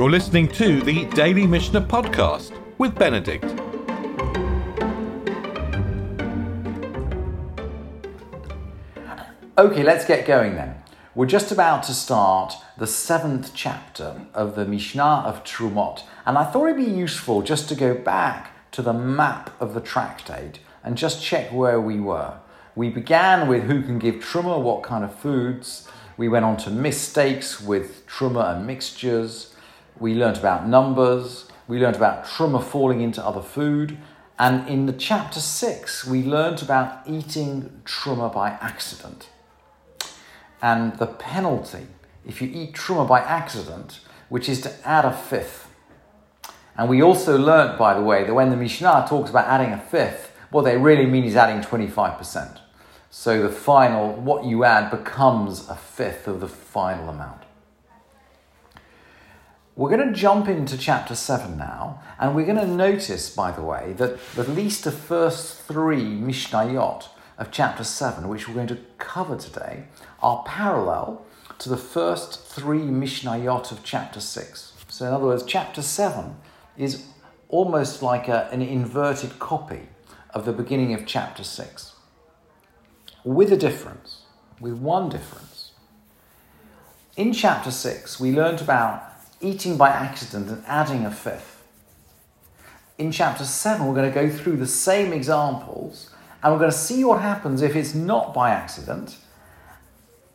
You're listening to the Daily Mishnah Podcast with Benedict. Okay, let's get going then. We're just about to start the seventh chapter of the Mishnah of Trumot, and I thought it'd be useful just to go back to the map of the tractate and just check where we were. We began with who can give truma, what kind of foods. We went on to mistakes with truma and mixtures. We learnt about numbers. We learnt about truma falling into other food. And in the chapter six, we learnt about eating truma by accident and the penalty if you eat truma by accident, which is to add a fifth. And we also learnt, by the way, that when the Mishnah talks about adding a fifth, what they really mean is adding 25%. So the final, what you add becomes a fifth of the final amount. We're going to jump into chapter 7 now, and we're going to notice, by the way, that at least the first three Mishnayot of chapter 7, which we're going to cover today, are parallel to the first three Mishnayot of chapter 6. So, in other words, chapter 7 is almost like a, an inverted copy of the beginning of chapter 6, with a difference, with one difference. In chapter 6, we learned about eating by accident and adding a fifth. In chapter 7, we're going to go through the same examples and we're going to see what happens if it's not by accident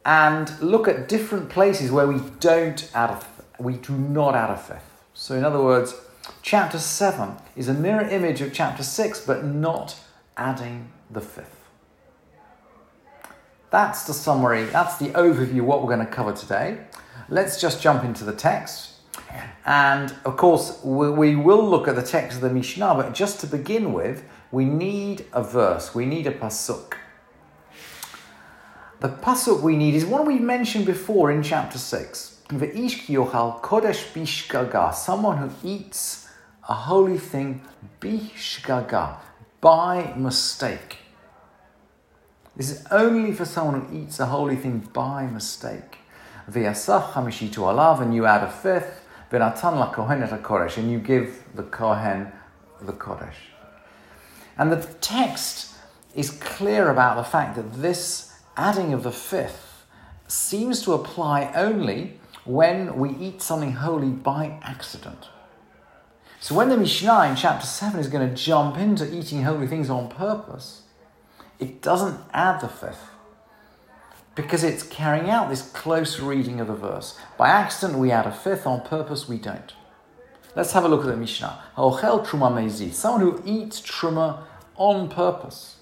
and look at different places where we don't add a, we do not add a fifth. So, in other words, chapter 7 is a mirror image of chapter 6, but not adding the fifth. That's the summary, that's the overview what we're going to cover today. Let's just jump into the text. And of course, we will look at the text of the Mishnah, but just to begin with, we need a verse, we need a pasuk. The pasuk we need is one we mentioned before in chapter 6. Ve'ish yochal kodesh bishgaga, someone who eats a holy thing bishgaga, by mistake. This is only for someone who eats a holy thing by mistake. V'yasach hamishitu alav, and you add a fifth. V'natan la kohen et kodesh, and you give the kohen the kodesh. And the text is clear about the fact that this adding of the fifth seems to apply only when we eat something holy by accident. So when the Mishnah in chapter 7 is going to jump into eating holy things on purpose, it doesn't add the fifth because it's carrying out this close reading of the verse. By accident, we add a fifth, on purpose, we don't. Let's have a look at the Mishnah. Truma mezid, someone who eats truma on purpose.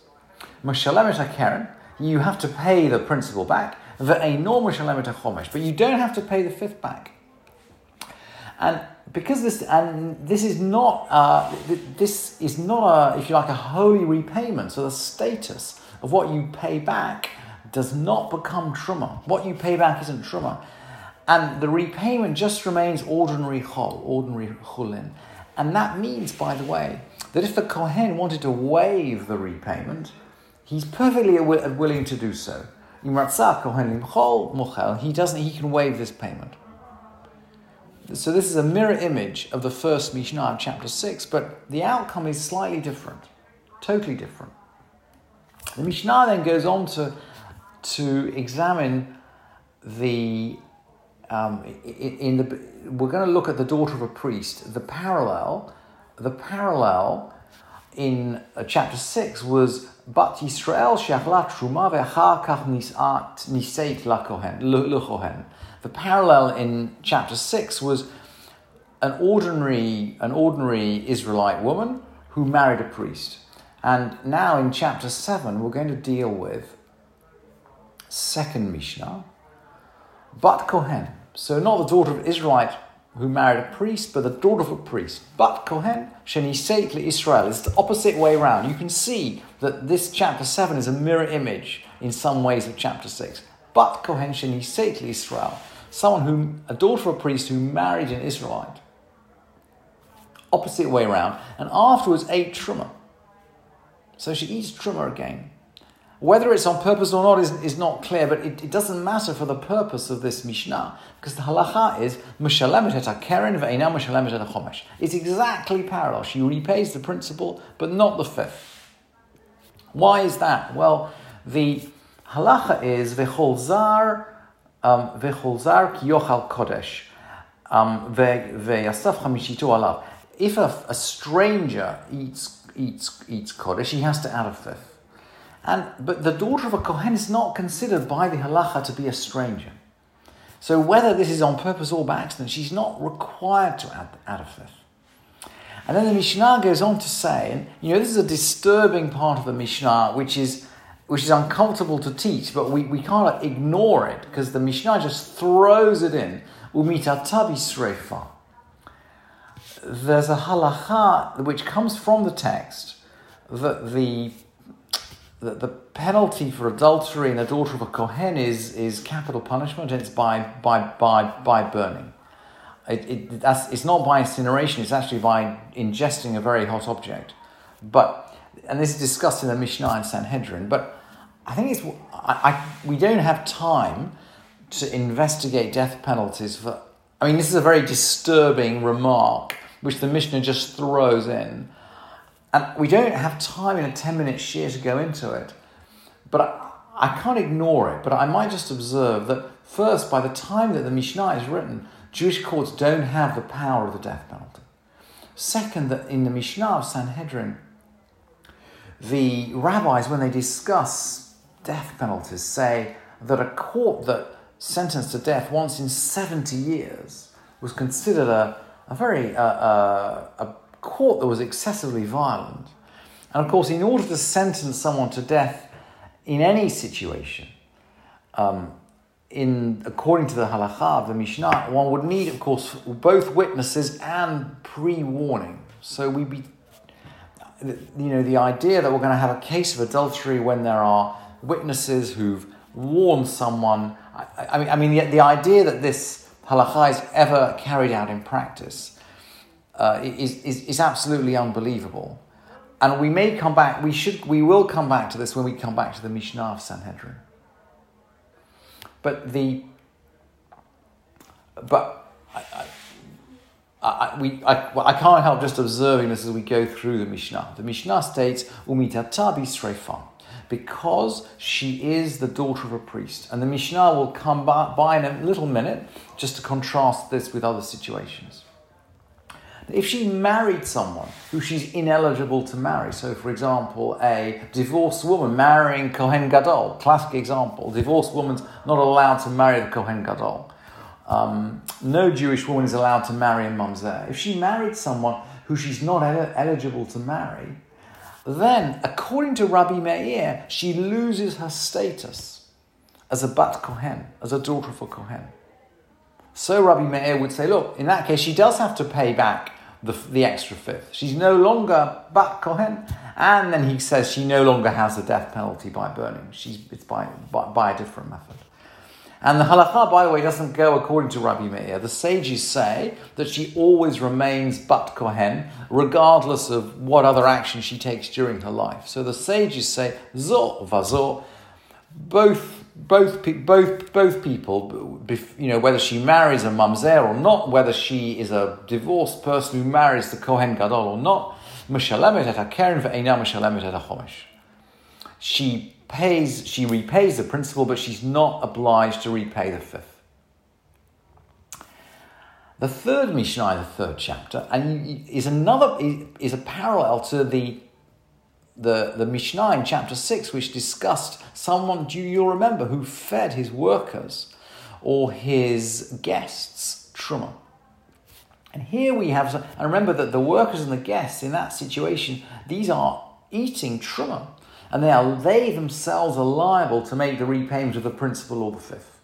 You have to pay the principal back. Ve'enor mashalemet chomesh, but you don't have to pay the fifth back. And because this and this is not uh, this is not a if you like a holy repayment. So the status of what you pay back does not become truma. What you pay back isn't truma. And the repayment just remains ordinary chol, ordinary chulin. And that means, by the way, that if the Kohen wanted to waive the repayment, he's perfectly willing to do so. He doesn't, he can waive this payment. So this is a mirror image of the first Mishnah chapter 6, but the outcome is slightly different, totally different. The Mishnah then goes on to, to examine the um, in the we're going to look at the daughter of a priest. The parallel, the parallel in uh, chapter six was but Yisrael she'achla truma ve'achar kach nisait lakohen. The parallel in chapter six was an ordinary an ordinary Israelite woman who married a priest, and now in chapter seven we're going to deal with second Mishnah but Kohen. So not the daughter of Israelite who married a priest, but the daughter of a priest. But Kohen, Sheniseit Israel. It's the opposite way around. You can see that this chapter 7 is a mirror image in some ways of chapter 6. But Kohen, Sheniseit Israel. Someone who, a daughter of a priest who married an Israelite. Opposite way around. And afterwards ate truma. So she eats truma again. Whether it's on purpose or not is, is not clear, but it, it doesn't matter for the purpose of this Mishnah, because the halacha is Mishalemet et keren ve'ina Mishalemet. It's exactly parallel. She repays the principal, but not the fifth. Why is that? Well, the halacha is Vecholzar um, Vecholzar ki yochal kodesh um, ve'yasaf chamishitu alav. If a, a stranger eats, eats, eats kodesh, he has to add a fifth. And, but the daughter of a Kohen is not considered by the halacha to be a stranger. So whether this is on purpose or by accident, she's not required to add, add a fifth. And then the Mishnah goes on to say, and you know, this is a disturbing part of the Mishnah, which is which is uncomfortable to teach, but we, we can't ignore it because the Mishnah just throws it in. Umitatabi srefa. There's a halacha which comes from the text that the the, the penalty for adultery in the daughter of a Kohen is, is capital punishment, it's by, by, by, by burning. It, it, that's, it's not by incineration, it's actually by ingesting a very hot object. But, and this is discussed in the Mishnah and Sanhedrin, but I think it's, I, I, we don't have time to investigate death penalties for, I mean, this is a very disturbing remark which the Mishnah just throws in. And we don't have time in a 10 minute share to go into it. But I, I can't ignore it. But I might just observe that first, by the time that the Mishnah is written, Jewish courts don't have the power of the death penalty. Second, that in the Mishnah of Sanhedrin, the rabbis, when they discuss death penalties, say that a court that sentenced to death once in 70 years was considered a, a very uh, uh, a court that was excessively violent. And of course, in order to sentence someone to death in any situation, um, in according to the halacha of the Mishnah, one would need, of course, both witnesses and pre-warning. So we be, you know, the idea that we're going to have a case of adultery when there are witnesses who've warned someone. I, I mean, I mean, the, the idea that this halacha is ever carried out in practice uh, is, is, is absolutely unbelievable. And we may come back, we, should, we will come back to this when we come back to the Mishnah of Sanhedrin. But the, but I, I, I, we, I, well, I can't help just observing this as we go through the Mishnah. The Mishnah states, Umitatabi srefa, because she is the daughter of a priest. And the Mishnah will come by, by in a little minute just to contrast this with other situations. If she married someone who she's ineligible to marry, so for example, a divorced woman marrying Kohen Gadol, classic example, divorced woman's not allowed to marry the Kohen Gadol. Um, no Jewish woman is allowed to marry a mamzer. If she married someone who she's not el- eligible to marry, then, according to Rabbi Meir, she loses her status as a bat Kohen, as a daughter of a Kohen. So Rabbi Meir would say, look, in that case, she does have to pay back the, the extra fifth. She's no longer Bat Kohen. And then he says she no longer has the death penalty by burning. She's, it's by, by, by a different method. And the halacha, by the way, doesn't go according to Rabbi Meir. The sages say that she always remains Bat Kohen, regardless of what other action she takes during her life. So the sages say, Zo vazo, both both both both people, you know, whether she marries a mamzer or not, whether she is a divorced person who marries the kohen gadol or not, She pays, she repays the principal, but she's not obliged to repay the fifth. The third Mishnah, the third chapter, and is another is a parallel to the the, the Mishnah in chapter 6, which discussed someone, do you remember, who fed his workers or his guests truma. And here we have, and remember that the workers and the guests in that situation, these are eating truma. And they are they themselves are liable to make the repayment of the principal or the fifth.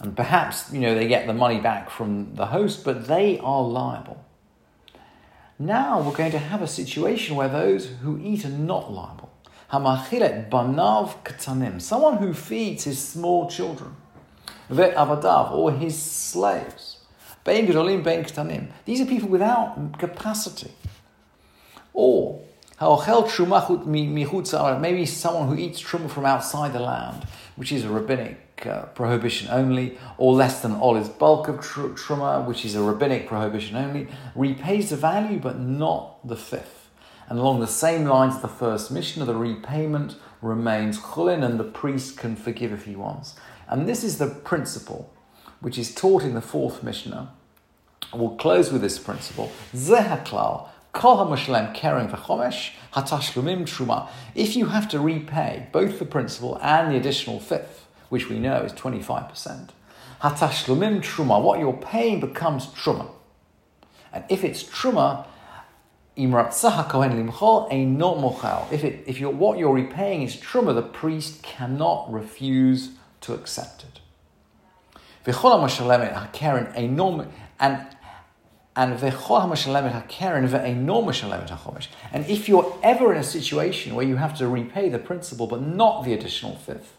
And perhaps, you know, they get the money back from the host, but they are liable. Now we're going to have a situation where those who eat are not liable. Hamachilet banav katanim, someone who feeds his small children, Vet avadav, or his slaves. Bein gedolim, bein katanim. These are people without capacity. Or Maybe someone who eats truma from outside the land, which is a rabbinic uh, prohibition only, or less than olive's bulk of tr- truma, which is a rabbinic prohibition only, repays the value but not the fifth. And along the same lines of the first Mishnah, the repayment remains chulin and the priest can forgive if he wants. And this is the principle which is taught in the fourth Mishnah. We'll close with this principle. Zehaklal, If you have to repay both the principal and the additional fifth, which we know is 25%, hatashlumim truma, what you're paying becomes truma. And if it's truma, if it if you're, what you're repaying is truma, the priest cannot refuse to accept it. And and and if you're ever in a situation where you have to repay the principal but not the additional fifth,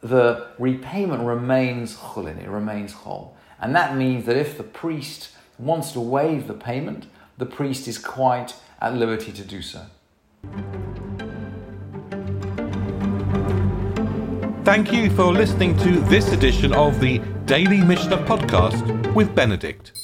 the repayment remains chulin, it remains chol. And that means that if the priest wants to waive the payment, the priest is quite at liberty to do so. Thank you for listening to this edition of the Daily Mishnah Podcast with Benedict.